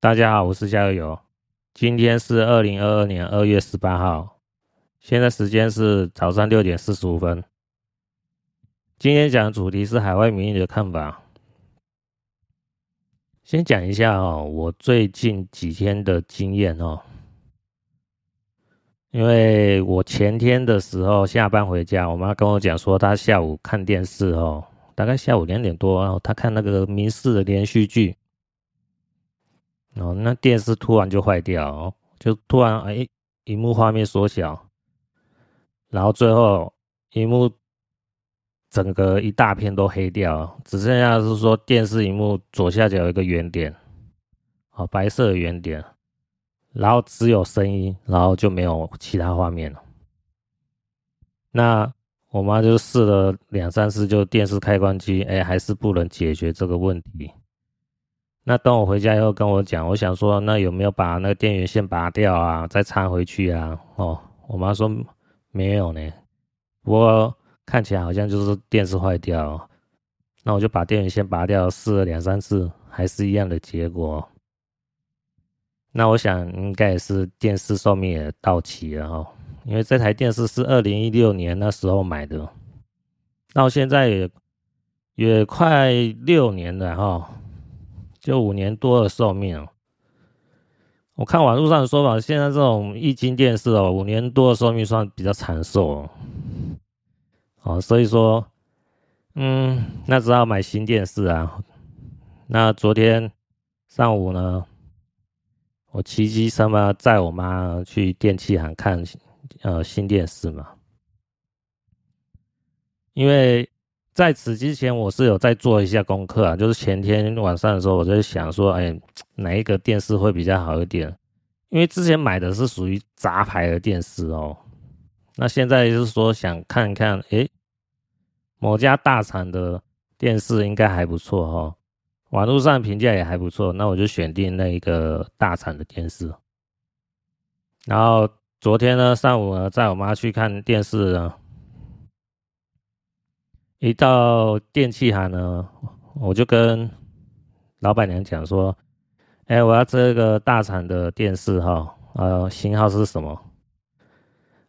大家好，我是夏游游。今天是二零二二年二月十八号，现在时间是早上六点四十五分。今天讲的主题是海外民意的看法。先讲一下哦，我最近几天的经验哦，因为我前天的时候下班回家，我妈跟我讲说，她下午看电视哦，大概下午两点多，然后她看那个民视的连续剧。哦，那电视突然就坏掉，哦，就突然哎，荧幕画面缩小，然后最后荧幕整个一大片都黑掉，只剩下是说电视荧幕左下角有一个圆点，哦，白色的圆点，然后只有声音，然后就没有其他画面了。那我妈就试了两三次，就电视开关机，哎，还是不能解决这个问题。那等我回家以后跟我讲，我想说，那有没有把那个电源线拔掉啊，再插回去啊？哦，我妈说没有呢，不过看起来好像就是电视坏掉。那我就把电源线拔掉，试了两三次，还是一样的结果。那我想应该也是电视寿命也到期了哈，因为这台电视是二零一六年那时候买的，到现在也也快六年了哈。就五年多的寿命哦，我看网络上的说法，现在这种液晶电视哦，五年多的寿命算比较长寿哦。所以说，嗯，那只好买新电视啊。那昨天上午呢，我骑机车嘛，载我妈去电器行看呃新电视嘛，因为。在此之前，我是有在做一下功课啊，就是前天晚上的时候，我在想说，哎，哪一个电视会比较好一点？因为之前买的是属于杂牌的电视哦，那现在就是说想看看，哎，某家大厂的电视应该还不错哦，网络上评价也还不错，那我就选定那一个大厂的电视。然后昨天呢，上午呢，载我妈去看电视呢。一到电器行呢，我就跟老板娘讲说：“哎、我要这个大厂的电视哈，呃，型号是什么？”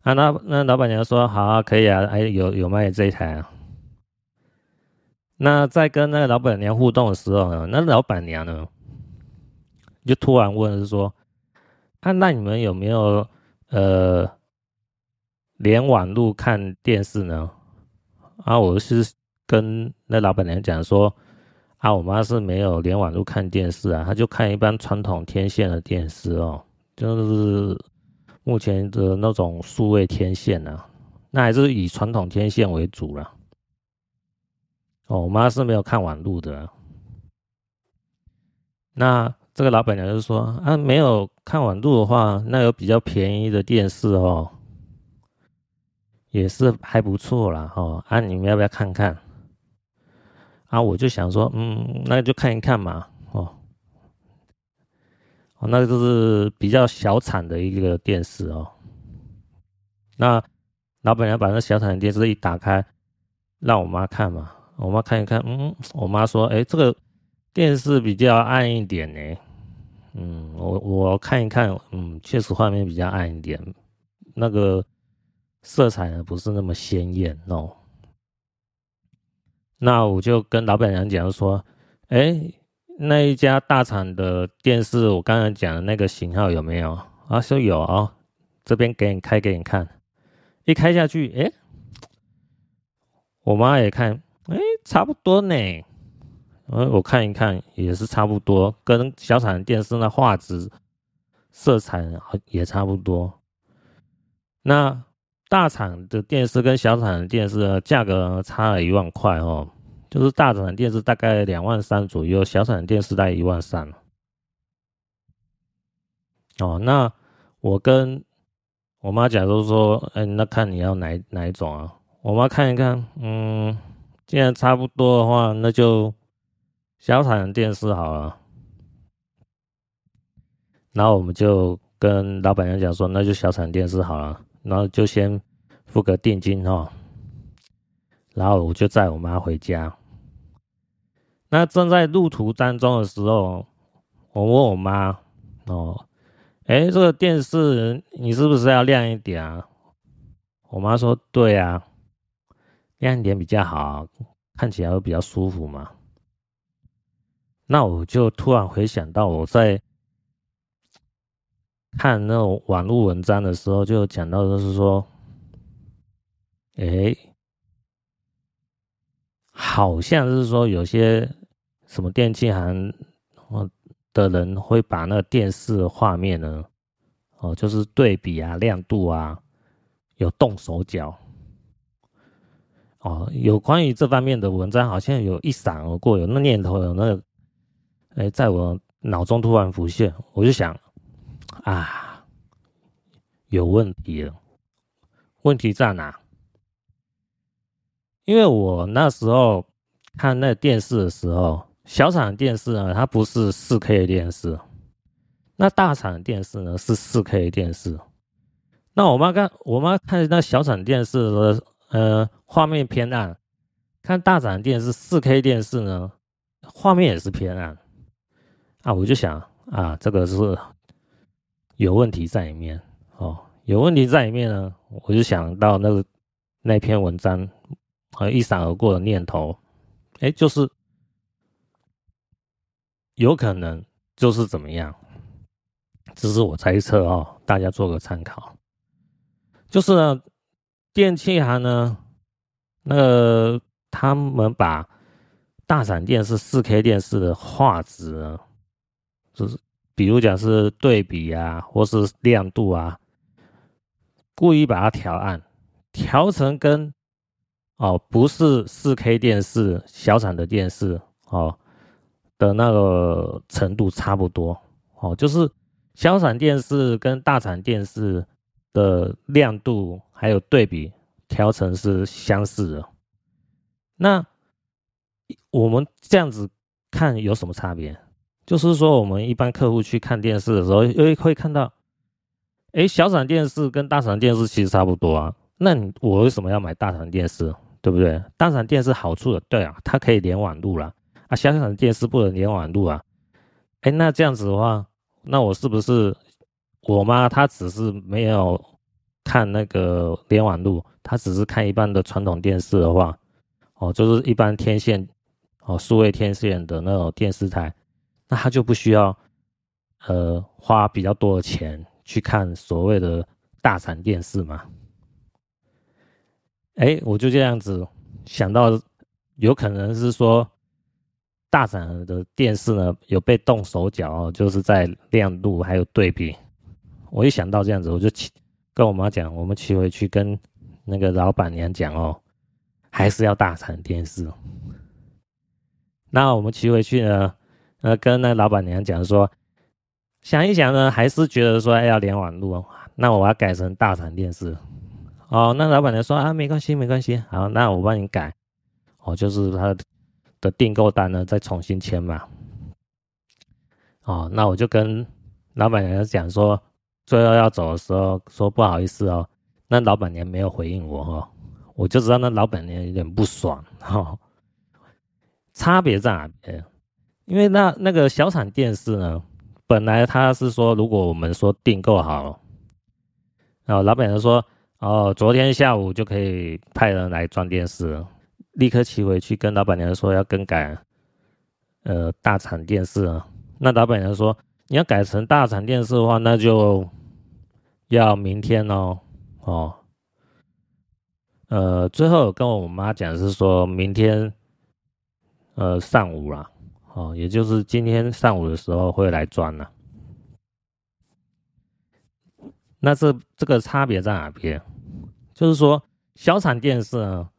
啊，那那老板娘说：“好啊，可以啊，哎，有有卖这一台啊。”那在跟那个老板娘互动的时候呢，那老板娘呢就突然问是说：“啊，那你们有没有呃连网路看电视呢？”啊，我是跟那老板娘讲说，啊，我妈是没有连网路看电视啊，她就看一般传统天线的电视哦，就是目前的那种数位天线啊，那还是以传统天线为主啦。哦，我妈是没有看网路的。那这个老板娘就说，啊，没有看网路的话，那有比较便宜的电视哦。也是还不错啦，哈啊，你们要不要看看？啊，我就想说，嗯，那就看一看嘛，哦，哦，那个就是比较小产的一个电视哦。那老板娘把那小产的电视一打开，让我妈看嘛，我妈看一看，嗯，我妈说，哎，这个电视比较暗一点呢，嗯，我我看一看，嗯，确实画面比较暗一点，那个。色彩呢不是那么鲜艳哦，那我就跟老板娘讲说，哎，那一家大厂的电视，我刚才讲的那个型号有没有？啊，说有哦，这边给你开给你看，一开下去，哎，我妈也看，哎，差不多呢，嗯，我看一看也是差不多，跟小厂电视那画质、色彩也差不多，那。大厂的电视跟小厂的电视，价格差了一万块哦，就是大厂的电视大概两万三左右，小厂的电视大概一万三。哦，那我跟我妈讲，就是说，哎，那看你要哪哪一种啊？我妈看一看，嗯，既然差不多的话，那就小厂的电视好了。然后我们就跟老板娘讲说，那就小厂电视好了。然后就先付个定金哦，然后我就载我妈回家。那正在路途当中的时候，我问我妈哦，哎，这个电视你是不是要亮一点啊？我妈说对啊，亮一点比较好，看起来会比较舒服嘛。那我就突然回想到我在看那种网络文章的时候，就讲到就是说，哎，好像是说有些什么电器行的人会把那个电视画面呢，哦，就是对比啊、亮度啊，有动手脚。哦，有关于这方面的文章，好像有一闪而过，有那念头，有那个，哎，在我脑中突然浮现，我就想，啊，有问题了，问题在哪？因为我那时候看那电视的时候，小厂电视呢，它不是四 K 电视，那大厂电视呢是四 K 电视。那我妈看，我妈看那小厂电视的，呃。画面偏暗，看大厂电视四 K 电视呢，画面也是偏暗啊！我就想啊，这个是有问题在里面哦，有问题在里面呢，我就想到那个那篇文章和一闪而过的念头，哎，就是有可能就是怎么样，这是我猜测哦，大家做个参考。就是呢，电器行呢。那个他们把大闪电视、四 K 电视的画质呢，就是比如讲是对比啊，或是亮度啊，故意把它调暗，调成跟哦不是四 K 电视小厂的电视哦的那个程度差不多哦，就是小厂电视跟大厂电视的亮度还有对比。调成是相似的，那我们这样子看有什么差别？就是说，我们一般客户去看电视的时候，又会看到，哎，小厂电视跟大厂电视其实差不多啊。那你我为什么要买大厂电视？对不对？大厂电视好处的，对啊，它可以连网路啦。啊，小厂电视不能连网路啊。哎，那这样子的话，那我是不是我妈她只是没有看那个连网路？她只是看一般的传统电视的话，哦，就是一般天线，哦，数位天线的那种电视台，那他就不需要，呃，花比较多的钱去看所谓的大厂电视嘛。哎，我就这样子想到，有可能是说，大厂的电视呢有被动手脚，就是在亮度还有对比。我一想到这样子，我就骑跟我妈讲，我们骑回去跟。那个老板娘讲哦，还是要大厂电视。那我们骑回去呢，呃，跟那老板娘讲说，想一想呢，还是觉得说要连网路，那我要改成大厂电视。哦，那老板娘说啊，没关系，没关系，好，那我帮你改。哦，就是他的订购单呢，再重新签嘛。哦，那我就跟老板娘讲说，最后要走的时候说不好意思哦。那老板娘没有回应我哦，我就知道那老板娘有点不爽哈。差别在哪边？因为那那个小厂电视呢，本来他是说，如果我们说订购好，然后老板娘说，哦，昨天下午就可以派人来装电视，立刻骑回去跟老板娘说要更改，呃，大厂电视啊。那老板娘说，你要改成大厂电视的话，那就要明天哦。哦，呃，最后跟我妈讲是说明天，呃，上午啦，哦，也就是今天上午的时候会来装了。那这这个差别在哪边？就是说小厂电视呢，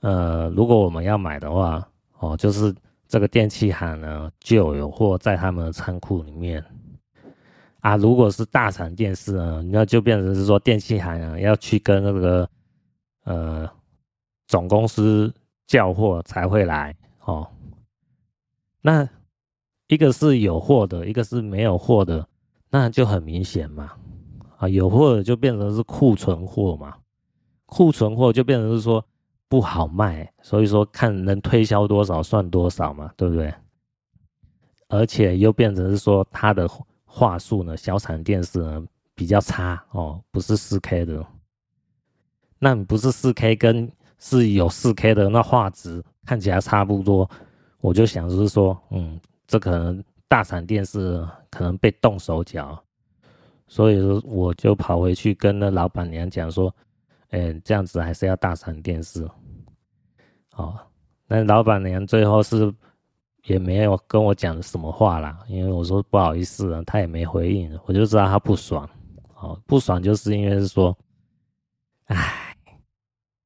呃，如果我们要买的话，哦，就是这个电器行呢就有货在他们的仓库里面。啊，如果是大厂电视呢，那就变成是说电器行啊要去跟那个呃总公司叫货才会来哦。那一个是有货的，一个是没有货的，那就很明显嘛。啊，有货的就变成是库存货嘛，库存货就变成是说不好卖，所以说看能推销多少算多少嘛，对不对？而且又变成是说它的话术呢，小产电视呢比较差哦，不是四 K 的。那你不是四 K，跟是有四 K 的那画质看起来差不多，我就想是说，嗯，这可能大闪电是可能被动手脚，所以说我就跑回去跟那老板娘讲说，哎，这样子还是要大闪电视。哦，那老板娘最后是也没有跟我讲什么话啦，因为我说不好意思啊，她也没回应，我就知道她不爽。哦，不爽就是因为是说，唉，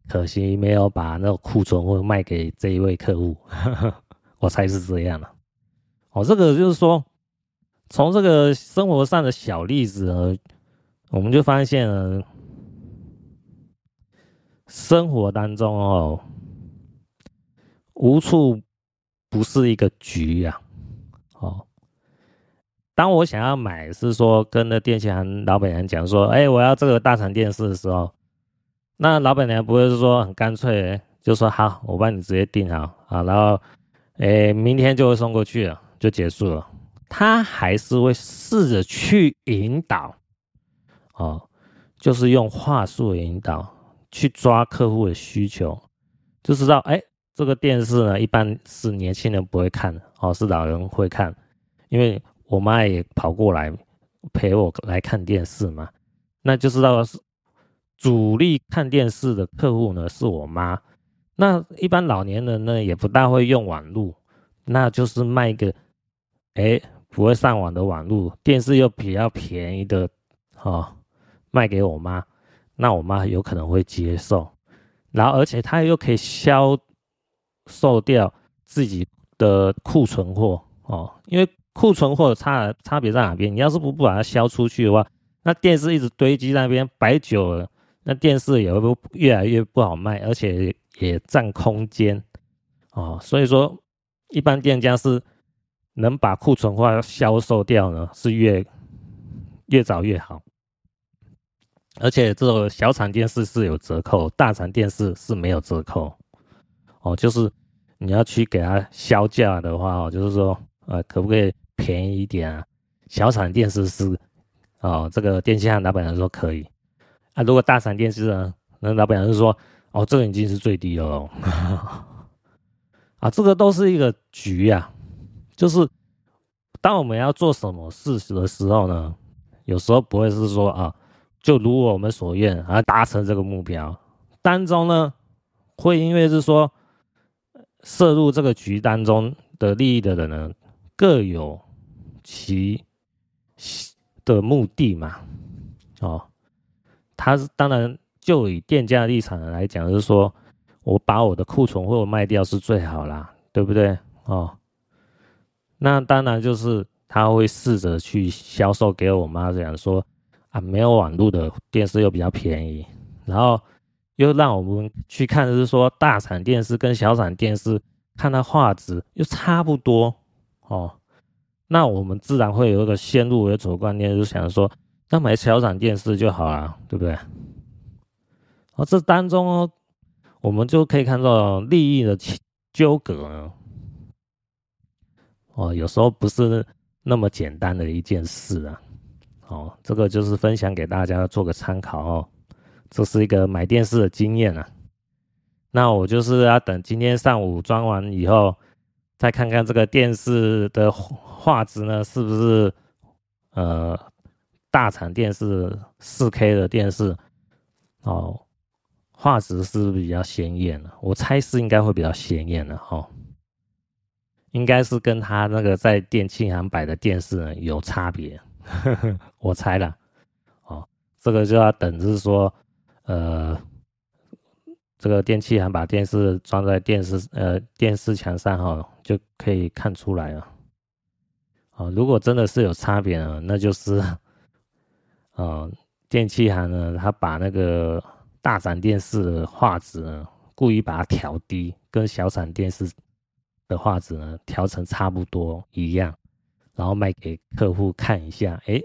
可惜没有把那个库存货卖给这一位客户，我猜是这样的。哦，这个就是说，从这个生活上的小例子呢，我们就发现了，生活当中哦。无处不是一个局呀，哦。当我想要买，是说跟那电器行老板娘讲说，哎，我要这个大厂电视的时候，那老板娘不会是说很干脆，就说好，我帮你直接订好啊，然后，哎，明天就会送过去了，就结束了。他还是会试着去引导，哦，就是用话术引导，去抓客户的需求，就知道，哎。这个电视呢，一般是年轻人不会看的哦，是老人会看，因为我妈也跑过来陪我来看电视嘛，那就知道是主力看电视的客户呢是我妈。那一般老年人呢也不大会用网络，那就是卖一个哎不会上网的网络电视又比较便宜的哦，卖给我妈，那我妈有可能会接受，然后而且她又可以销。售掉自己的库存货哦，因为库存货差差别在哪边？你要是不不把它销出去的话，那电视一直堆积在那边摆久了，那电视也会越来越不好卖，而且也占空间哦。所以说，一般店家是能把库存化销售掉呢，是越越早越好。而且这个小厂电视是有折扣，大厂电视是没有折扣。哦，就是你要去给他销价的话，哦，就是说，呃，可不可以便宜一点啊？小厂电视是，哦，这个电器行老板娘说可以。啊，如果大厂电视呢，那老板娘就说，哦，这个已经是最低了哦。啊，这个都是一个局呀，啊，就是当我们要做什么事实的时候呢，有时候不会是说啊，就如我们所愿而达成这个目标当中呢，会因为是说。涉入这个局当中的利益的人呢，各有其的目的嘛。哦，他是当然就以店家的立场来讲，就是说我把我的库存货卖掉是最好啦，对不对？哦，那当然就是他会试着去销售给我妈，讲说啊，没有网络的电视又比较便宜，然后。又让我们去看，就是说大厂电视跟小厂电视，看它画质又差不多哦，那我们自然会有一个先入为主观念，就想说，那买小厂电视就好了，对不对？哦，这当中哦，我们就可以看到利益的纠葛呢，哦，有时候不是那么简单的一件事啊，哦，这个就是分享给大家做个参考哦。这是一个买电视的经验啊，那我就是要等今天上午装完以后，再看看这个电视的画质呢，是不是呃大厂电视四 K 的电视。哦，画质是不是比较鲜艳的？我猜是应该会比较鲜艳的哈，应该是跟他那个在电器行摆的电视呢有差别，我猜了哦，这个就要等是说。呃，这个电器行把电视装在电视呃电视墙上哈，就可以看出来了。啊，如果真的是有差别呢，那就是，呃，电器行呢，他把那个大闪电视的画质呢，故意把它调低，跟小闪电视的画质呢调成差不多一样，然后卖给客户看一下，哎。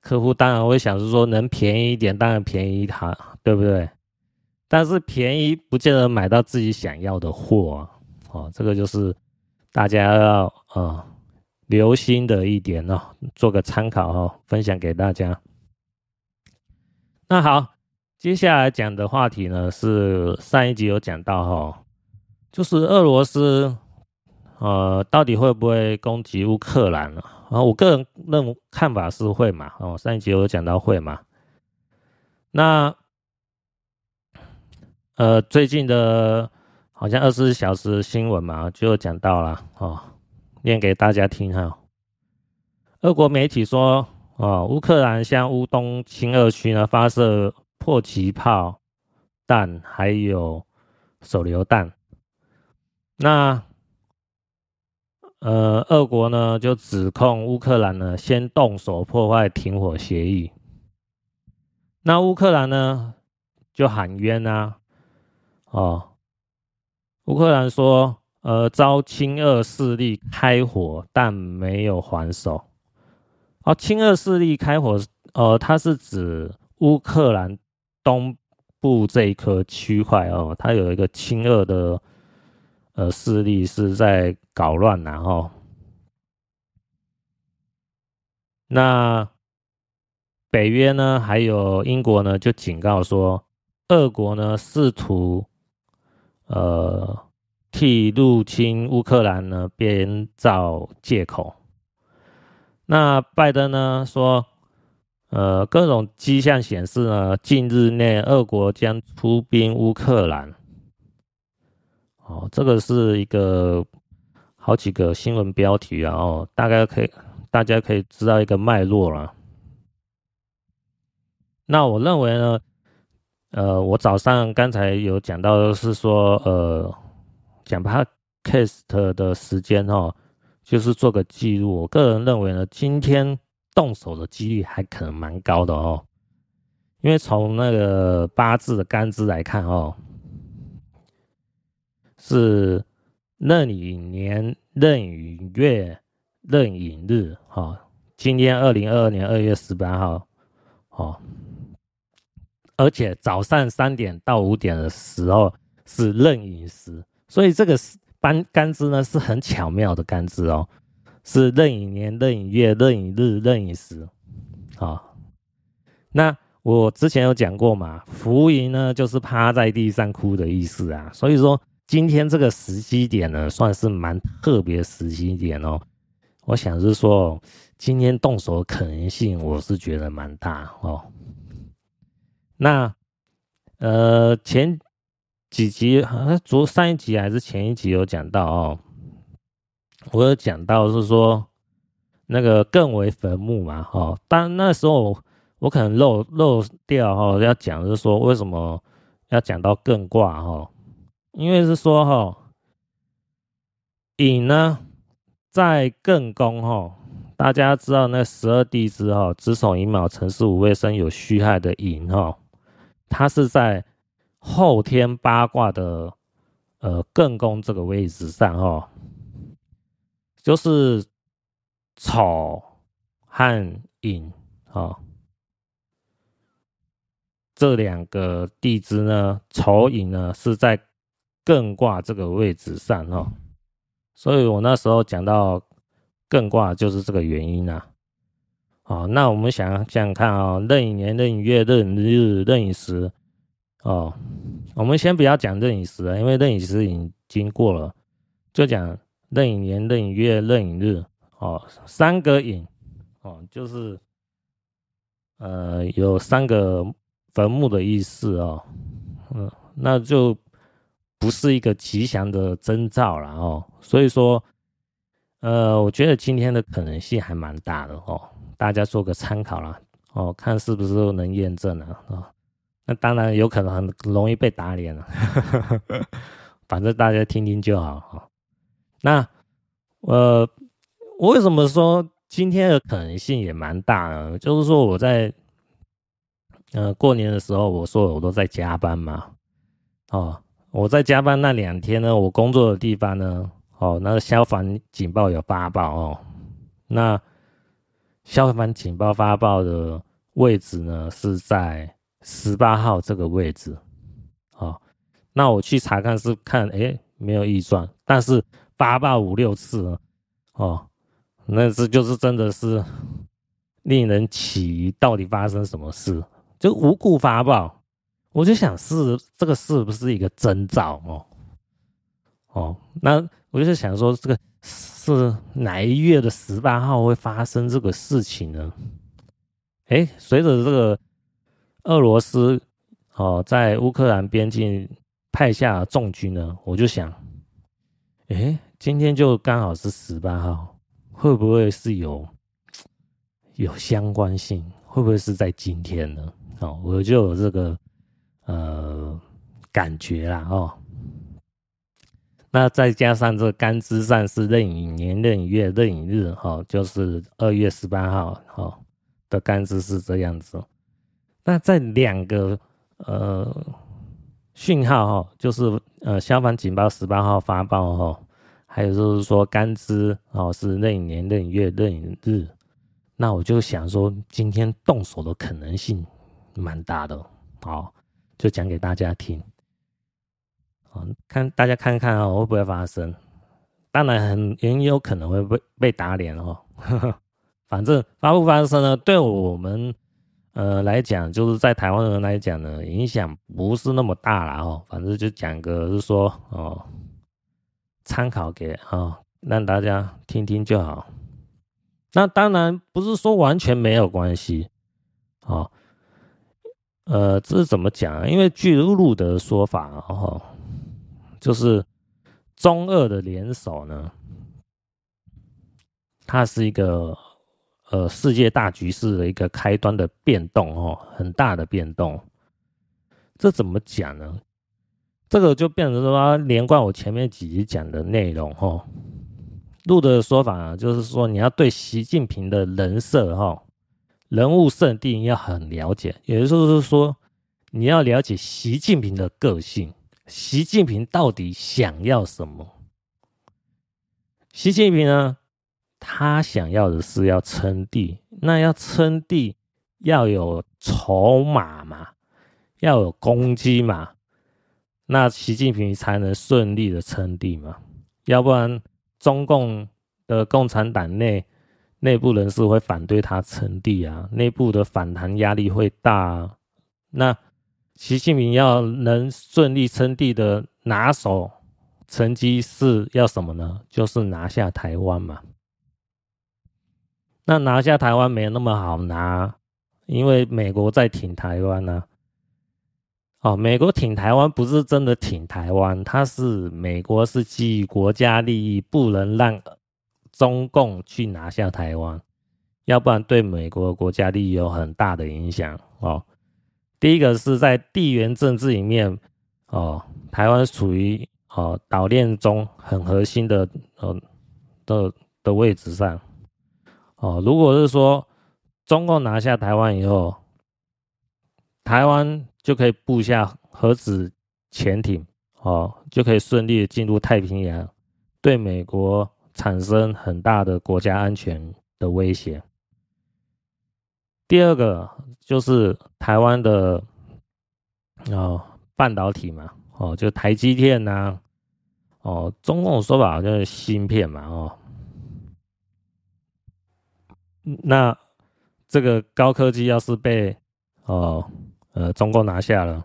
客户当然会想是说，能便宜一点，当然便宜它，对不对？但是便宜不见得买到自己想要的货啊，哦，这个就是大家要呃留心的一点哦，做个参考哦，分享给大家。那好，接下来讲的话题呢是上一集有讲到哈，就是俄罗斯呃到底会不会攻击乌克兰呢？啊，我个人认看法是会嘛，哦，上一集有讲到会嘛。那呃最近的。好像二十四小时新闻嘛，就讲到了哦，念给大家听哈。俄国媒体说，哦，乌克兰向乌东亲俄区呢发射迫击炮弹，还有手榴弹。那呃，俄国呢就指控乌克兰呢先动手破坏停火协议。那乌克兰呢就喊冤啊，哦。乌克兰说：“呃，遭亲俄势力开火，但没有还手。哦，亲俄势力开火，呃，它是指乌克兰东部这一颗区块哦，它有一个亲俄的呃势力是在搞乱，然后那北约呢，还有英国呢，就警告说，俄国呢试图。”呃，替入侵乌克兰呢编造借口。那拜登呢说，呃，各种迹象显示呢，近日内俄国将出兵乌克兰。哦，这个是一个好几个新闻标题啊，哦，大概可以，大家可以知道一个脉络了。那我认为呢。呃，我早上刚才有讲到的，是说，呃，讲 podcast 的时间哦，就是做个记录。我个人认为呢，今天动手的几率还可能蛮高的哦，因为从那个八字的干支来看哦，是壬寅年、壬寅月、壬寅日，哈，今天二零二二年二月十八号，哦。而且早上三点到五点的时候是壬寅时，所以这个是干干支呢是很巧妙的干支哦，是壬寅年、壬寅月、壬寅日、壬寅时。啊，那我之前有讲过嘛，浮云呢就是趴在地上哭的意思啊，所以说今天这个时机点呢算是蛮特别时机点哦。我想是说今天动手可能性，我是觉得蛮大哦。那，呃，前几集好像昨上一集还是前一集有讲到哦，我有讲到是说那个艮为坟墓嘛，哦，但那时候我可能漏漏掉哈，要讲是说为什么要讲到艮卦哈，因为是说哈，寅呢在艮宫哈，大家知道那十二地支哈，子丑寅卯辰巳午未申有戌亥的寅哈。它是在后天八卦的呃艮宫这个位置上哦，就是丑和寅哦，这两个地支呢，丑寅呢是在艮卦这个位置上哦，所以我那时候讲到艮卦就是这个原因啊。哦，那我们想想看啊、哦，壬寅年、壬寅月、壬寅日、壬寅时，哦，我们先不要讲壬寅时了，因为壬寅时已经过了，就讲壬寅年、壬寅月、壬寅日，哦，三个寅，哦，就是呃有三个坟墓的意思哦，嗯，那就不是一个吉祥的征兆了哦，所以说，呃，我觉得今天的可能性还蛮大的哦。大家做个参考啦，哦，看是不是能验证了啊？那当然有可能很容易被打脸了，反正大家听听就好。那呃，我为什么说今天的可能性也蛮大呢？就是说我在呃过年的时候，我说我都在加班嘛，哦，我在加班那两天呢，我工作的地方呢，哦，那个消防警报有发报哦，那。消防警报发报的位置呢，是在十八号这个位置，哦，那我去查看是看，哎，没有预算，但是发报五六次，哦，那这就是真的是令人起疑，到底发生什么事？就无故发报，我就想是这个是不是一个征兆哦？哦，那我就是想说，这个是哪一月的十八号会发生这个事情呢？哎，随着这个俄罗斯哦在乌克兰边境派下重军呢，我就想，哎，今天就刚好是十八号，会不会是有 有相关性？会不会是在今天呢？哦，我就有这个呃感觉啦哦。那再加上这干支上是壬寅年、壬寅月、壬寅日，哈，就是二月十八号，哈的干支是这样子。那在两个呃讯号，哈，就是呃消防警报十八号发报，哈，还有就是说干支哦是壬寅年、壬寅月、壬寅日，那我就想说今天动手的可能性蛮大的，哦，就讲给大家听。看大家看看啊，会不会发生？当然很很有可能会被被打脸哦。反正发不发生呢，对我们呃来讲，就是在台湾人来讲呢，影响不是那么大了哦。反正就讲个是说哦，参考给啊，让大家听听就好。那当然不是说完全没有关系哦。呃，这是怎么讲？因为据路德的说法哦。就是中俄的联手呢，它是一个呃世界大局势的一个开端的变动哦，很大的变动。这怎么讲呢？这个就变成说连贯我前面几集讲的内容哦。路德的说法啊，就是说你要对习近平的人设哈、人物设定要很了解，也就是说你要了解习近平的个性。习近平到底想要什么？习近平呢？他想要的是要称帝，那要称帝要有筹码嘛，要有攻击嘛，那习近平才能顺利的称帝嘛。要不然，中共的共产党内内部人士会反对他称帝啊，内部的反弹压力会大啊，那。习近平要能顺利称帝的拿手成绩是要什么呢？就是拿下台湾嘛。那拿下台湾没那么好拿，因为美国在挺台湾呢。哦，美国挺台湾不是真的挺台湾，它是美国是基于国家利益，不能让中共去拿下台湾，要不然对美国国家利益有很大的影响哦。第一个是在地缘政治里面，哦，台湾处于哦岛链中很核心的呃的的位置上，哦，如果是说中共拿下台湾以后，台湾就可以布下核子潜艇，哦，就可以顺利进入太平洋，对美国产生很大的国家安全的威胁。第二个就是台湾的哦半导体嘛，哦就台积电呐、哦中共说法好像是芯片嘛，哦，那这个高科技要是被哦呃中共拿下了，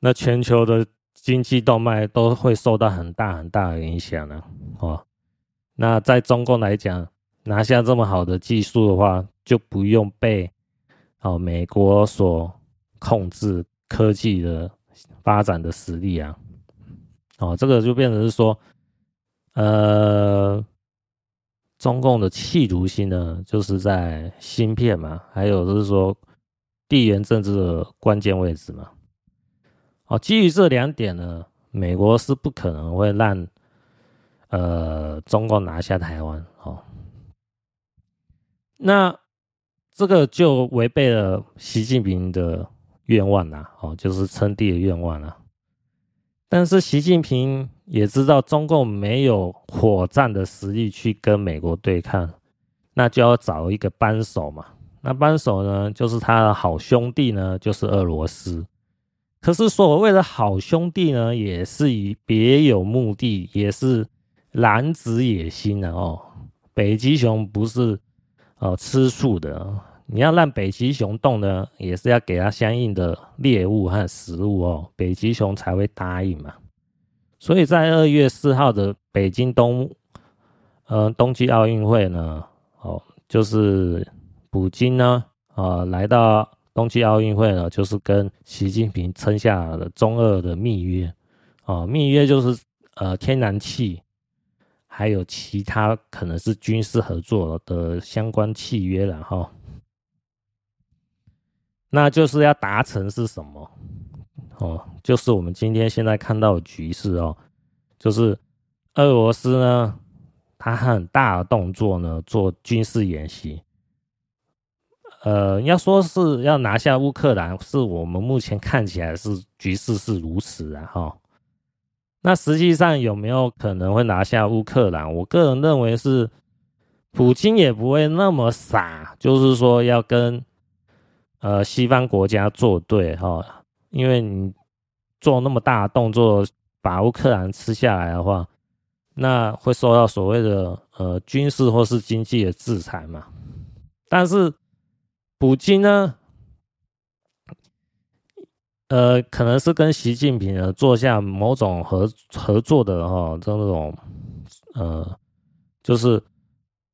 那全球的经济动脉都会受到很大很大的影响呢，哦，那在中共来讲。拿下这么好的技术的话，就不用被哦美国所控制科技的发展的实力啊，哦，这个就变成是说，呃，中共的企图心呢，就是在芯片嘛，还有就是说地缘政治的关键位置嘛，哦，基于这两点呢，美国是不可能会让呃中共拿下台湾哦。那这个就违背了习近平的愿望啦，哦，就是称帝的愿望啦。但是习近平也知道中共没有火战的实力去跟美国对抗，那就要找一个帮手嘛。那扳手呢，就是他的好兄弟呢，就是俄罗斯。可是所谓的好兄弟呢，也是以别有目的，也是蓝子野心的哦。北极熊不是哦吃素的，你要让北极熊动呢，也是要给它相应的猎物和食物哦，北极熊才会答应嘛。所以在二月四号的北京冬，呃，冬季奥运会呢，哦，就是普京呢，呃，来到冬季奥运会呢，就是跟习近平签下了中俄的密约，哦，密约就是呃天然气，还有其他可能是军事合作的相关契约了哈、哦。那就是要达成是什么？哦，就是我们今天现在看到的局势哦，就是俄罗斯呢，它很大的动作呢，做军事演习。呃，要说是要拿下乌克兰，是我们目前看起来是局势是如此啊，哈。那实际上有没有可能会拿下乌克兰？我个人认为是，普京也不会那么傻，就是说要跟呃西方国家作对，哈。因为你做那么大的动作，把乌克兰吃下来的话，那会受到所谓的呃军事或是经济的制裁嘛。但是普京呢，呃，可能是跟习近平呢做下某种合合作的哈，这种呃，就是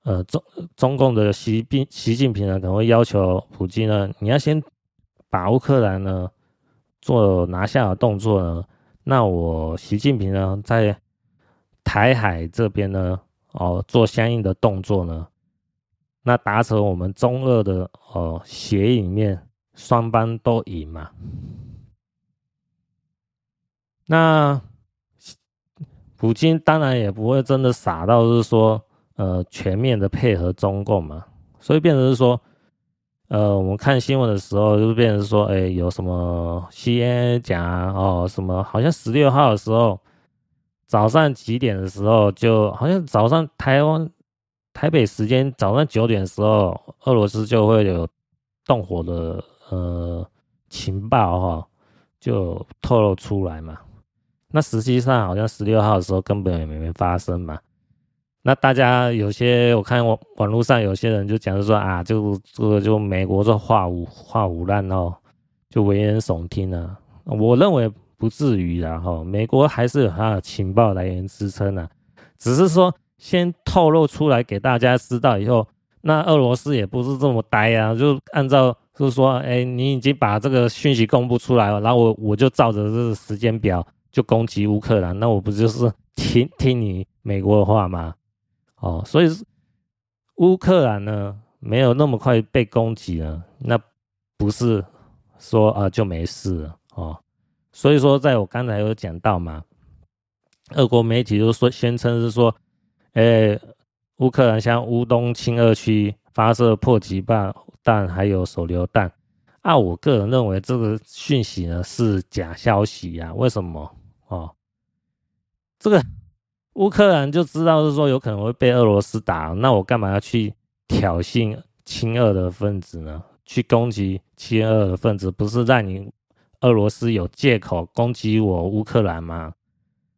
呃中中共的习近习近平呢可能会要求普京呢，你要先把乌克兰呢。做拿下的动作呢，那我习近平呢，在台海这边呢，哦，做相应的动作呢，那达成我们中二的哦协议里面，双方都赢嘛。那普京当然也不会真的傻到是说，呃，全面的配合中共嘛，所以变成是说。呃，我们看新闻的时候，就变成说，哎，有什么 CNN 讲哦，什么好像十六号的时候，早上几点的时候，就好像早上台湾台北时间早上九点的时候，俄罗斯就会有动火的呃情报哈，就透露出来嘛。那实际上好像十六号的时候根本也没发生嘛。那大家有些我看网网络上有些人就讲说啊，就这个就美国这话无话无烂哦，就危言耸听啊。我认为不至于啦哈，美国还是有它的情报来源支撑的，只是说先透露出来给大家知道以后，那俄罗斯也不是这么呆啊，就按照就是说，哎，你已经把这个讯息公布出来了，然后我我就照着这个时间表就攻击乌克兰，那我不就是听听你美国的话吗？哦，所以乌克兰呢没有那么快被攻击了，那不是说啊就没事了哦。所以说，在我刚才有讲到嘛，俄国媒体就说宣称是说，诶，乌克兰向乌东亲俄区发射迫击炮弹还有手榴弹，啊，我个人认为这个讯息呢是假消息呀、啊。为什么？哦，这个。乌克兰就知道是说有可能会被俄罗斯打，那我干嘛要去挑衅亲俄的分子呢？去攻击亲俄的分子，不是让你俄罗斯有借口攻击我乌克兰吗？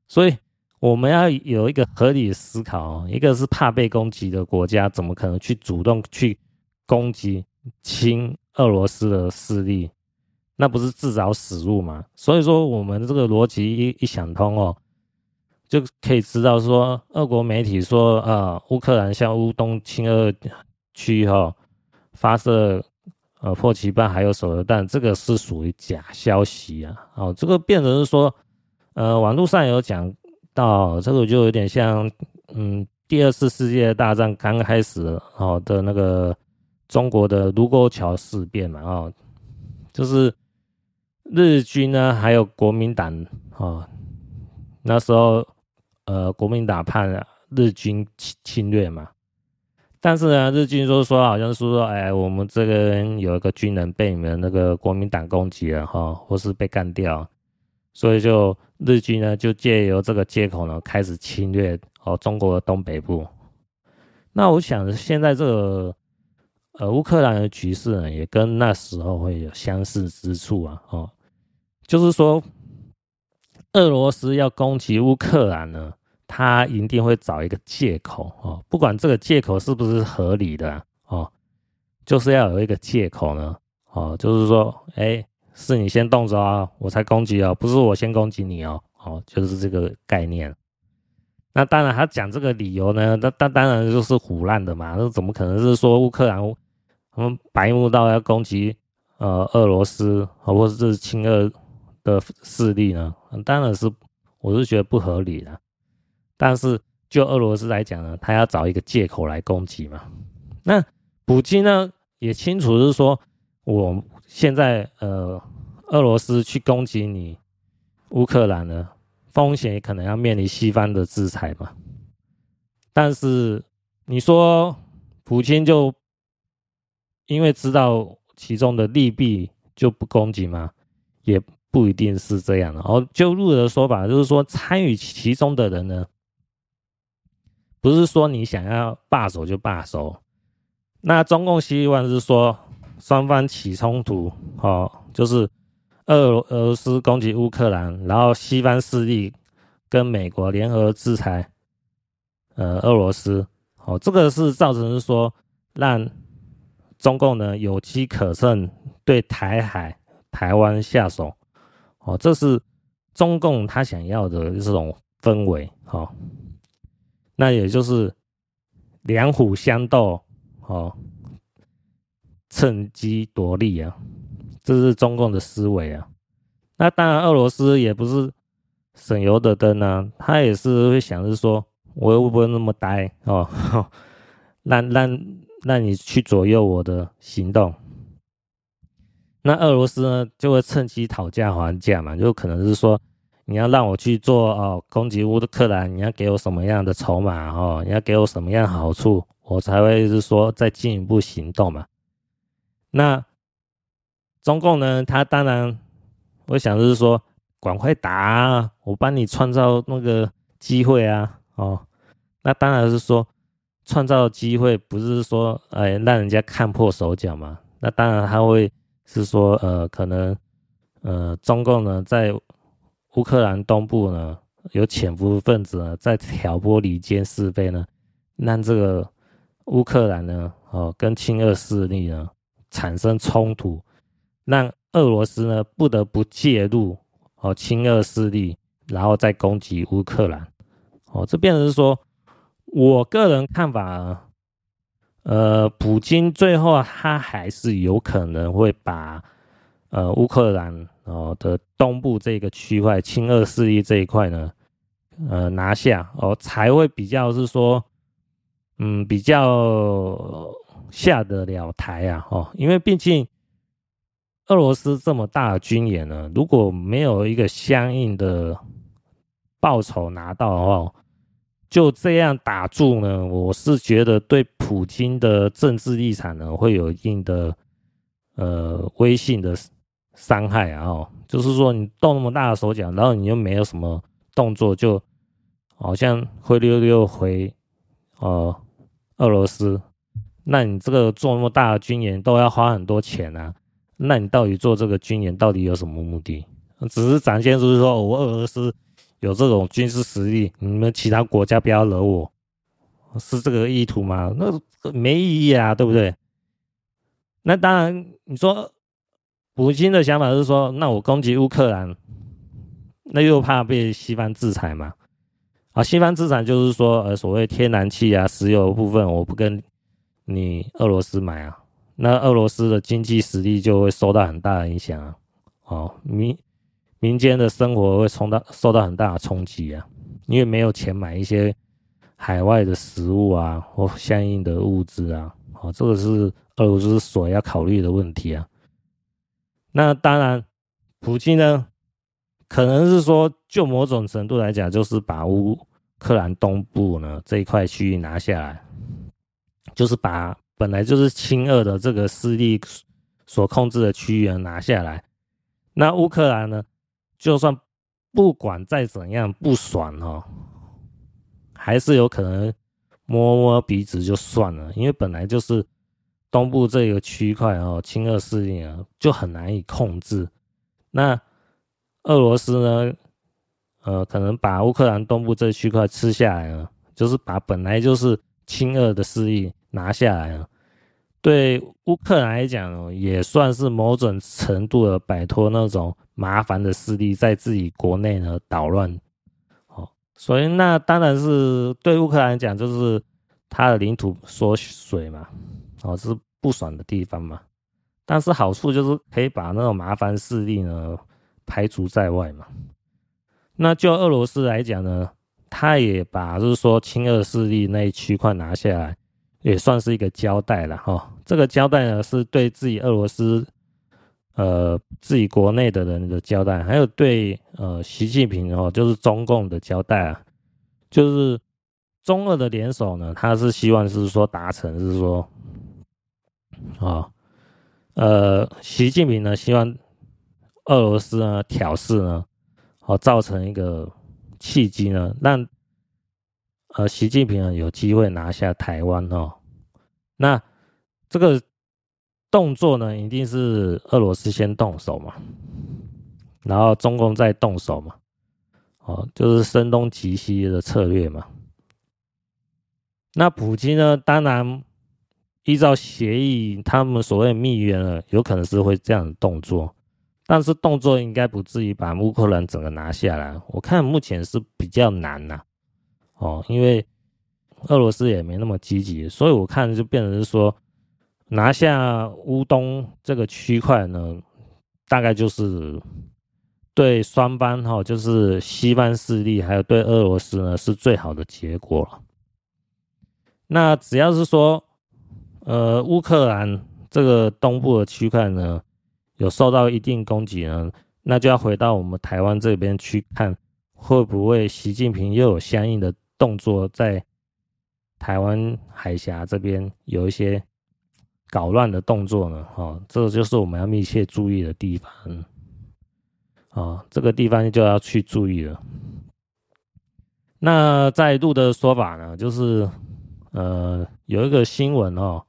所以我们要有一个合理的思考，一个是怕被攻击的国家，怎么可能去主动去攻击亲俄罗斯的势力？那不是自找死路吗？所以说，我们这个逻辑一一想通哦。就可以知道说，俄国媒体说，呃，乌克兰向乌东亲俄区哈发射呃迫击炮还有手榴弹，这个是属于假消息啊。哦，这个变成是说，呃，网络上有讲到，这个就有点像，嗯，第二次世界大战刚开始哦的那个中国的卢沟桥事变嘛，哦，就是日军呢，还有国民党哦，那时候。呃，国民党怕日军侵侵略嘛，但是呢，日军就说好像是说，哎，我们这边有一个军人被你们那个国民党攻击了哈，或是被干掉，所以就日军呢就借由这个借口呢开始侵略哦中国的东北部。那我想现在这个呃乌克兰的局势呢，也跟那时候会有相似之处啊，哦。就是说，俄罗斯要攻击乌克兰呢，他一定会找一个借口哦，不管这个借口是不是合理的哦，就是要有一个借口呢，哦，就是说，哎，是你先动手啊，我才攻击哦，不是我先攻击你哦，哦，就是这个概念。那当然，他讲这个理由呢，那当当然就是唬烂的嘛，那怎么可能是说乌克兰他们白目到要攻击？呃，俄罗斯或者是亲俄的势力呢，当然是我是觉得不合理的。但是就俄罗斯来讲呢，他要找一个借口来攻击嘛。那普京呢也清楚是说，我现在呃，俄罗斯去攻击你乌克兰呢，风险可能要面临西方的制裁嘛。但是你说普京就因为知道。其中的利弊就不攻击吗？也不一定是这样的。哦，就路的说法就是说，参与其中的人呢，不是说你想要罢手就罢手。那中共希望是说，双方起冲突，哦，就是俄俄罗斯攻击乌克兰，然后西方势力跟美国联合制裁，呃，俄罗斯。哦，这个是造成说让。中共呢有机可乘，对台海、台湾下手，哦，这是中共他想要的这种氛围，哦，那也就是两虎相斗，哦，趁机夺利啊，这是中共的思维啊。那当然，俄罗斯也不是省油的灯啊，他也是会想着说，我又不会那么呆哦，让让。让你去左右我的行动，那俄罗斯呢就会趁机讨价还价嘛，就可能是说你要让我去做哦，攻击乌克兰，你要给我什么样的筹码哦，你要给我什么样好处，我才会是说再进一步行动嘛。那中共呢，他当然我想就是说，赶快打啊，我帮你创造那个机会啊，哦，那当然是说。创造机会不是说，哎，让人家看破手脚嘛？那当然他会是说，呃，可能，呃，中共呢在乌克兰东部呢有潜伏分子呢在挑拨离间是非呢，让这个乌克兰呢，哦，跟亲俄势力呢产生冲突，让俄罗斯呢不得不介入，哦，亲俄势力，然后再攻击乌克兰，哦，这变成是说。我个人看法，呃，普京最后他还是有可能会把呃乌克兰哦的东部这个区块亲俄势力这一块呢，呃拿下哦，才会比较是说，嗯，比较下得了台啊哦，因为毕竟俄罗斯这么大的军演呢，如果没有一个相应的报酬拿到的话。就这样打住呢？我是觉得对普京的政治立场呢，会有一定的呃威信的伤害啊！哦，就是说你动那么大的手脚，然后你又没有什么动作，就好像灰溜溜回呃俄罗斯，那你这个做那么大的军演都要花很多钱啊！那你到底做这个军演到底有什么目的？只是展现出说我俄罗斯。有这种军事实力，你们其他国家不要惹我，是这个意图吗？那没意义啊，对不对？那当然，你说普京的想法是说，那我攻击乌克兰，那又怕被西方制裁嘛？啊，西方制裁就是说，呃，所谓天然气啊、石油的部分，我不跟你俄罗斯买啊，那俄罗斯的经济实力就会受到很大的影响啊。哦，民。民间的生活会冲到受到很大的冲击啊，因为没有钱买一些海外的食物啊或相应的物资啊，哦，这个是俄罗斯所要考虑的问题啊。那当然，普京呢，可能是说，就某种程度来讲，就是把乌克兰东部呢这一块区域拿下来，就是把本来就是亲俄的这个势力所控制的区域拿下来。那乌克兰呢？就算不管再怎样不爽哦，还是有可能摸摸鼻子就算了，因为本来就是东部这个区块哦，亲俄势力啊就很难以控制。那俄罗斯呢，呃，可能把乌克兰东部这区块吃下来了，就是把本来就是亲俄的势力拿下来了。对乌克兰来讲，也算是某种程度的摆脱那种麻烦的势力在自己国内呢捣乱。哦，所以那当然是对乌克兰来讲，就是他的领土缩水嘛，哦，是不爽的地方嘛。但是好处就是可以把那种麻烦势力呢排除在外嘛。那就俄罗斯来讲呢，他也把就是说亲俄势力那一区块拿下来。也算是一个交代了哈，这个交代呢是对自己俄罗斯，呃，自己国内的人的交代，还有对呃习近平哦，就是中共的交代啊，就是中俄的联手呢，他是希望是说达成是说，啊，呃，习近平呢希望俄罗斯呢挑事呢，好造成一个契机呢，让。呃，习近平，有机会拿下台湾哦。那这个动作呢，一定是俄罗斯先动手嘛，然后中共再动手嘛。哦，就是声东击西的策略嘛。那普京呢，当然依照协议，他们所谓密约呢，有可能是会这样的动作，但是动作应该不至于把乌克兰整个拿下来。我看目前是比较难呐、哦，因为俄罗斯也没那么积极，所以我看就变成是说，拿下乌东这个区块呢，大概就是对双方哈，就是西方势力还有对俄罗斯呢是最好的结果了。那只要是说，呃，乌克兰这个东部的区块呢有受到一定攻击呢，那就要回到我们台湾这边去看，会不会习近平又有相应的。动作在台湾海峡这边有一些搞乱的动作呢，哦，这就是我们要密切注意的地方，哦，这个地方就要去注意了。那在路的说法呢，就是呃有一个新闻哦，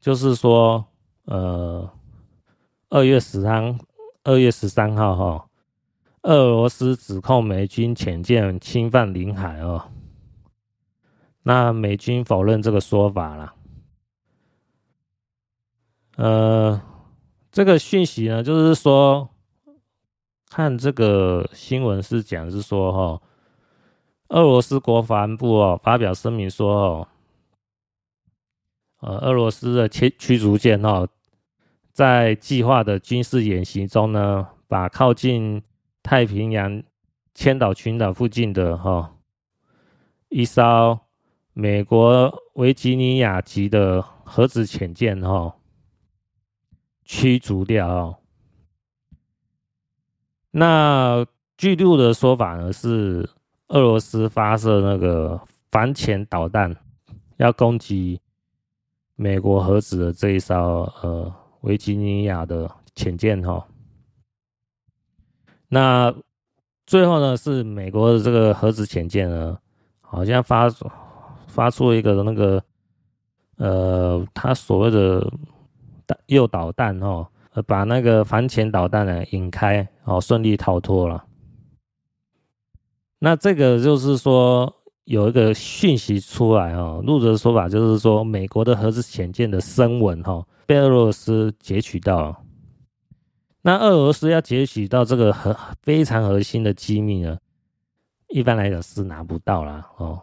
就是说呃二月十三二月十三号哈。俄罗斯指控美军潜舰侵犯领海哦，那美军否认这个说法了。呃，这个讯息呢，就是说，看这个新闻是讲是说哈，俄罗斯国防部哦发表声明说哦，呃，俄罗斯的驱驱逐舰哦，在计划的军事演习中呢，把靠近。太平洋千岛群岛附近的哈一艘美国维吉尼亚级的核子潜舰哈驱逐掉。那据路的说法呢，是俄罗斯发射那个反潜导弹，要攻击美国核子的这一艘呃维吉尼亚的潜舰哈。那最后呢，是美国的这个核子潜舰呢，好像发发出一个那个呃，他所谓的诱导弹哦，把那个反潜导弹呢引开哦，顺利逃脱了。那这个就是说有一个讯息出来哦，路的说法就是说，美国的核子潜舰的声纹哈被俄罗斯截取到了。那俄罗斯要截取到这个核非常核心的机密呢，一般来讲是拿不到啦哦。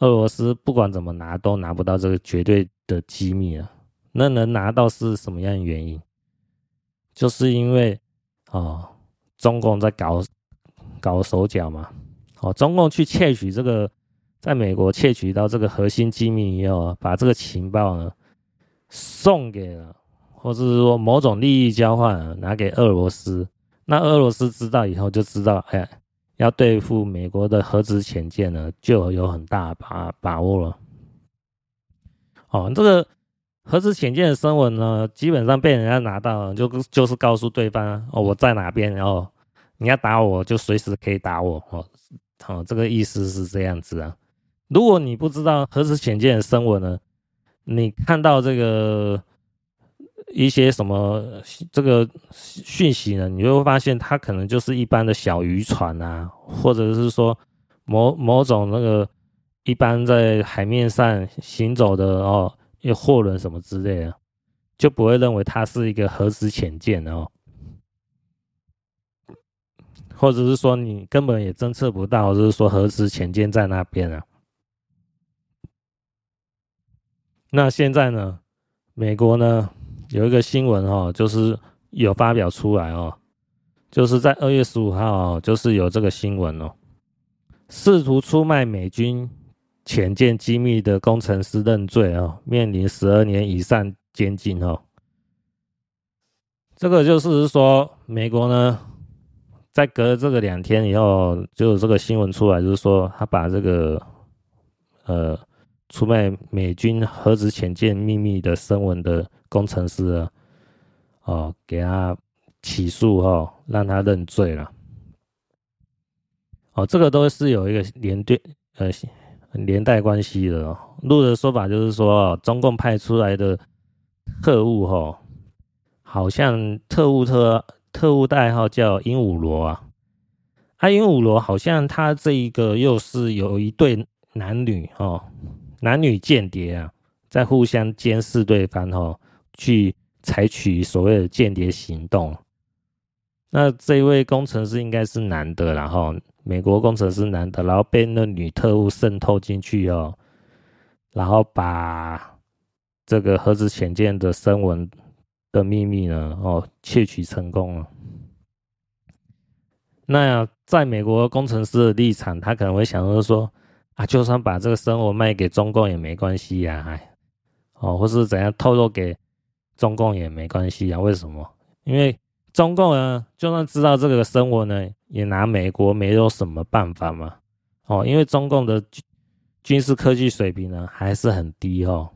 俄罗斯不管怎么拿都拿不到这个绝对的机密啊。那能拿到是什么样的原因？就是因为哦，中共在搞搞手脚嘛。哦，中共去窃取这个，在美国窃取到这个核心机密以后，把这个情报呢送给了。或者是说某种利益交换拿给俄罗斯，那俄罗斯知道以后就知道，哎，要对付美国的核子潜舰呢，就有很大把把握了。哦，这个核子潜舰的声纹呢，基本上被人家拿到了，就就是告诉对方哦，我在哪边，然后你要打我就随时可以打我。哦，哦，这个意思是这样子啊。如果你不知道核子潜舰的声纹呢，你看到这个。一些什么这个讯息呢，你就会发现它可能就是一般的小渔船啊，或者是说某某种那个一般在海面上行走的哦，有货轮什么之类的，就不会认为它是一个核子潜舰哦，或者是说你根本也侦测不到，就是说核子潜舰在那边啊。那现在呢，美国呢？有一个新闻哦，就是有发表出来哦，就是在二月十五号，就是有这个新闻哦，试图出卖美军潜舰机密的工程师认罪哦，面临十二年以上监禁哦。这个就是说，美国呢，在隔了这个两天以后，就有这个新闻出来，就是说他把这个呃出卖美军核子潜舰秘密的声纹的。工程师啊，哦，给他起诉哦，让他认罪了。哦，这个都是有一个连对呃连带关系的哦。路的说法就是说，中共派出来的特务哈，好像特务特特务代号叫鹦鹉螺啊。啊，鹦鹉螺好像他这一个又是有一对男女哦，男女间谍啊，在互相监视对方哦。去采取所谓的间谍行动，那这一位工程师应该是男的，然后美国工程师男的，然后被那女特务渗透进去哦，然后把这个核子潜舰的声纹的秘密呢，哦，窃取成功了。那在美国工程师的立场，他可能会想说说啊，就算把这个生活卖给中共也没关系呀，哎，哦，或是怎样透露给。中共也没关系啊？为什么？因为中共呢，就算知道这个生活呢，也拿美国没有什么办法嘛。哦，因为中共的军事科技水平呢，还是很低哦。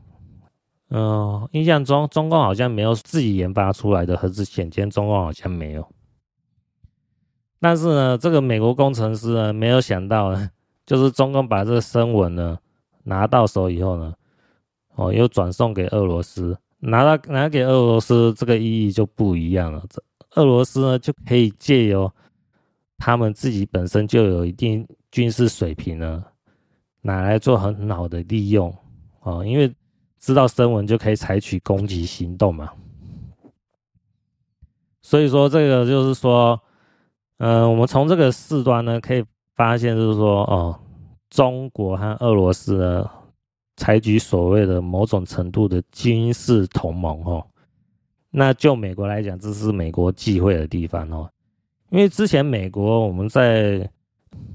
嗯、印象中中共好像没有自己研发出来的核子潜舰，中共好像没有。但是呢，这个美国工程师呢，没有想到呢，就是中共把这个声纹呢拿到手以后呢，哦，又转送给俄罗斯。拿到拿给俄罗斯，这个意义就不一样了。这俄罗斯呢，就可以借由他们自己本身就有一定军事水平呢，拿来做很好的利用哦。因为知道声纹就可以采取攻击行动嘛。所以说，这个就是说，嗯、我们从这个事端呢，可以发现，就是说，哦，中国和俄罗斯呢。采取所谓的某种程度的军事同盟哦，那就美国来讲，这是美国忌讳的地方哦。因为之前美国我们在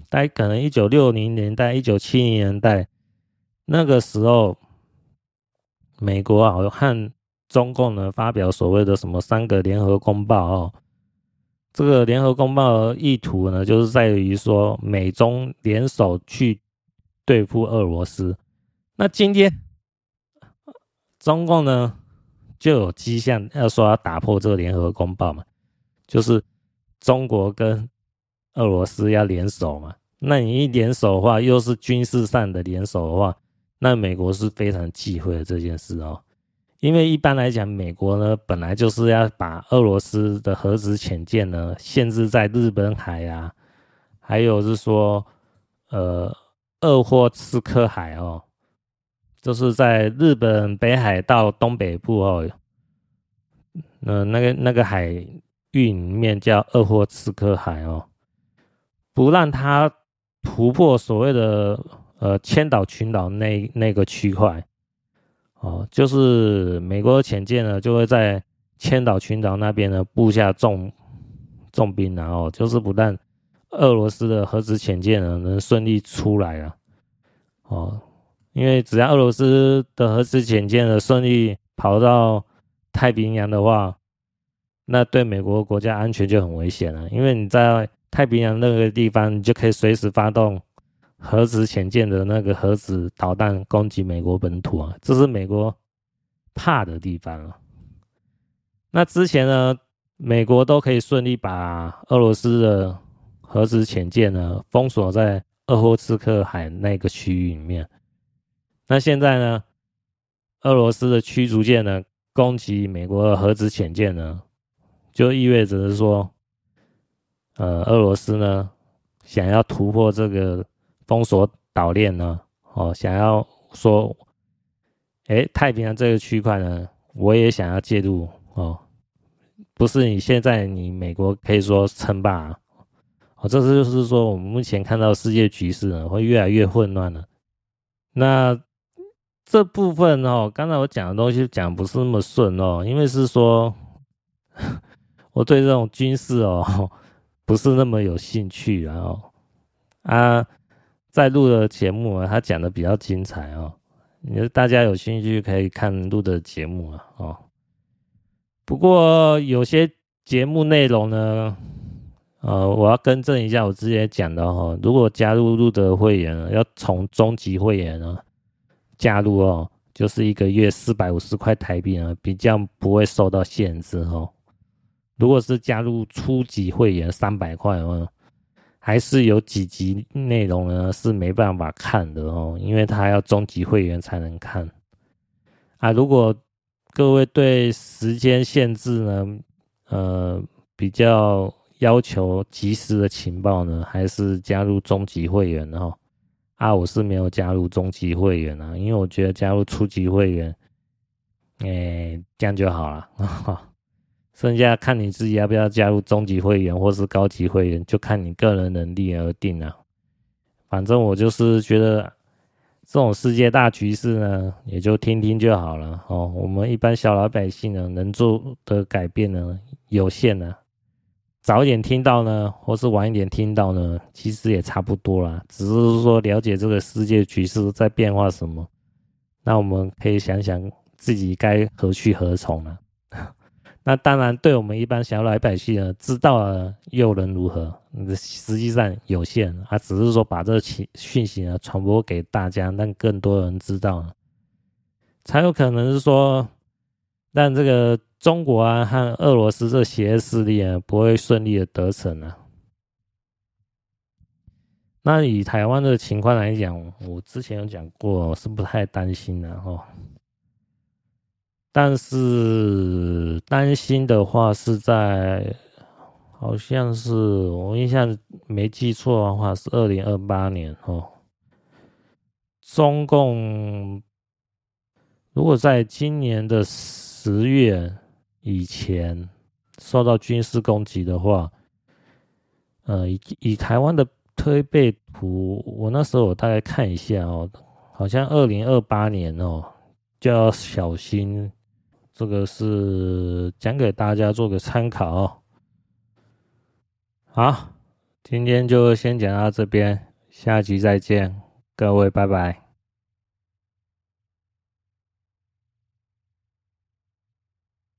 大概可能一九六零年代、一九七零年代那个时候，美国啊和中共呢发表所谓的什么三个联合公报哦。这个联合公报的意图呢，就是在于说美中联手去对付俄罗斯。那今天，中共呢就有迹象要说要打破这个联合公报嘛，就是中国跟俄罗斯要联手嘛。那你一联手的话，又是军事上的联手的话，那美国是非常忌讳的这件事哦。因为一般来讲，美国呢本来就是要把俄罗斯的核子潜舰呢限制在日本海啊，还有是说呃，鄂霍次克海哦。就是在日本北海道东北部哦，呃，那个那个海域里面叫鄂霍次克海哦，不让它突破所谓的呃千岛群岛那那个区块哦，就是美国的潜舰呢就会在千岛群岛那边呢布下重重兵，然后就是不让俄罗斯的核子潜舰呢能顺利出来啊，哦。因为只要俄罗斯的核子潜舰的顺利跑到太平洋的话，那对美国国家安全就很危险了。因为你在太平洋那个地方，你就可以随时发动核子潜舰的那个核子导弹攻击美国本土啊，这是美国怕的地方啊。那之前呢，美国都可以顺利把俄罗斯的核子潜舰呢封锁在鄂霍次克海那个区域里面。那现在呢，俄罗斯的驱逐舰呢攻击美国的核子潜舰呢，就意味着是说，呃，俄罗斯呢想要突破这个封锁岛链呢，哦，想要说，哎，太平洋这个区块呢，我也想要介入哦，不是你现在你美国可以说称霸啊。哦，这是就是说，我们目前看到世界局势呢，会越来越混乱了。那这部分哦，刚才我讲的东西讲不是那么顺哦，因为是说，我对这种军事哦，不是那么有兴趣，然后啊，在录的节目啊，他讲的比较精彩哦，你大家有兴趣可以看录的节目啊，哦。不过有些节目内容呢。呃，我要更正一下我之前讲的哈，如果加入录的会员，要从中级会员呢加入哦，就是一个月四百五十块台币啊，比较不会受到限制哦。如果是加入初级会员三百块哦，还是有几集内容呢是没办法看的哦，因为他要终极会员才能看啊。如果各位对时间限制呢，呃，比较。要求及时的情报呢，还是加入终极会员哦？啊，我是没有加入终极会员啊，因为我觉得加入初级会员，哎、欸，这样就好了。剩下看你自己要不要加入中级会员或是高级会员，就看你个人能力而定了。反正我就是觉得这种世界大局势呢，也就听听就好了哦。我们一般小老百姓呢，能做的改变呢，有限呢。早一点听到呢，或是晚一点听到呢，其实也差不多啦。只是说了解这个世界局势在变化什么，那我们可以想想自己该何去何从了。那当然，对我们一般小老百姓呢，知道了又能如何？实际上有限，啊，只是说把这个讯息呢传播给大家，让更多人知道，才有可能是说让这个。中国啊和俄罗斯这邪恶势力啊不会顺利的得逞啊。那以台湾的情况来讲，我之前有讲过，是不太担心的哈。但是担心的话是在，好像是我印象没记错的话是二零二八年哦。中共如果在今年的十月。以前受到军事攻击的话，呃，以以台湾的推背图，我那时候我大概看一下哦，好像二零二八年哦就要小心，这个是讲给大家做个参考。好，今天就先讲到这边，下集再见，各位拜拜。